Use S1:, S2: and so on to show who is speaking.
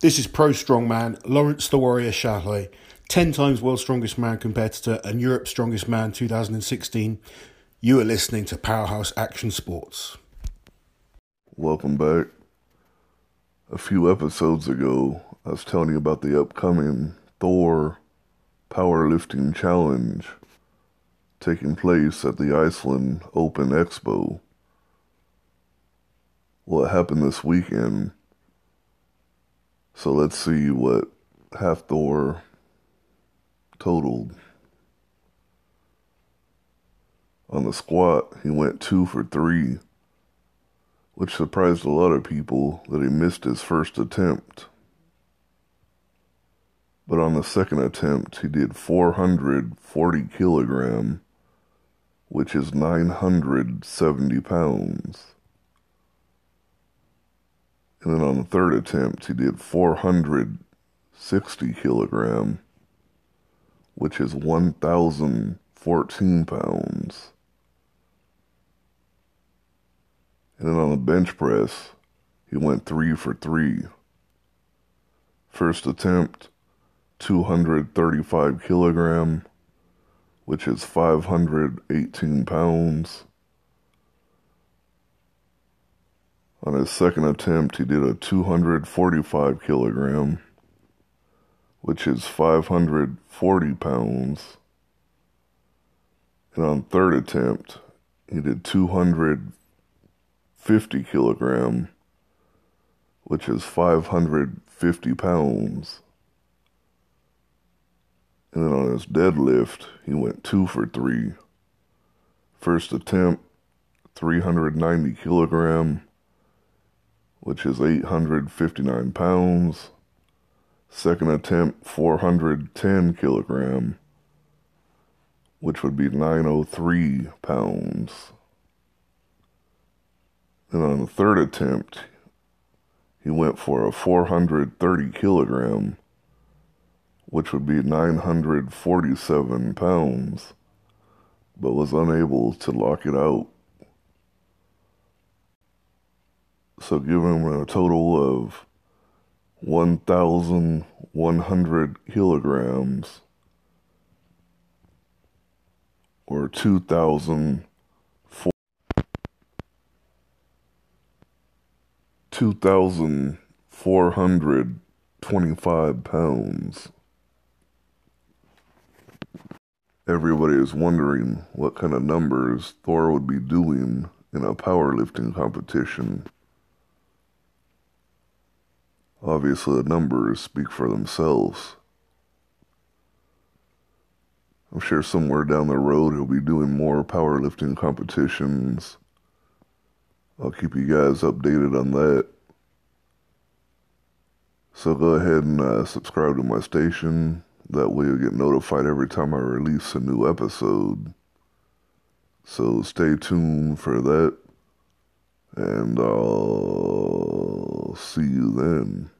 S1: This is pro strongman Laurence the Warrior Shahlaei, 10 times world's strongest man competitor and Europe's strongest man 2016. You are listening to Powerhouse Action Sports.
S2: Welcome back. A few episodes ago, I was telling you about the upcoming Thor Powerlifting Challenge taking place at the Iceland Open Expo. What happened this weekend? So let's see what Hafthor totaled. On the squat, he went two for three, which surprised a lot of people that he missed his first attempt. But on the second attempt, he did 440 kilogram, which is 970 pounds. And then on the third attempt, he did 460 kilogram, which is 1,014 pounds. And then on the bench press, he went three for three. First attempt, 235 kilogram, which is 518 pounds. On his second attempt, he did a 245 kilogram, which is 540 pounds. And on third attempt, he did 250 kilogram, which is 550 pounds. And then on his deadlift, he went two for three. First attempt, 390 kilogram, which is 859 pounds. Second attempt, 410 kilogram, which would be 903 pounds. And on the third attempt, he went for a 430 kilogram, which would be 947 pounds, but was unable to lock it out. So give him a total of 1,100 kilograms or 2,425 pounds. Everybody is wondering what kind of numbers Thor would be doing in a powerlifting competition. Obviously, the numbers speak for themselves. I'm sure somewhere down the road he'll be doing more powerlifting competitions. I'll keep you guys updated on that. So go ahead and uh, subscribe to my station. That way you'll get notified every time I release a new episode. So stay tuned for that. And I'll see you then.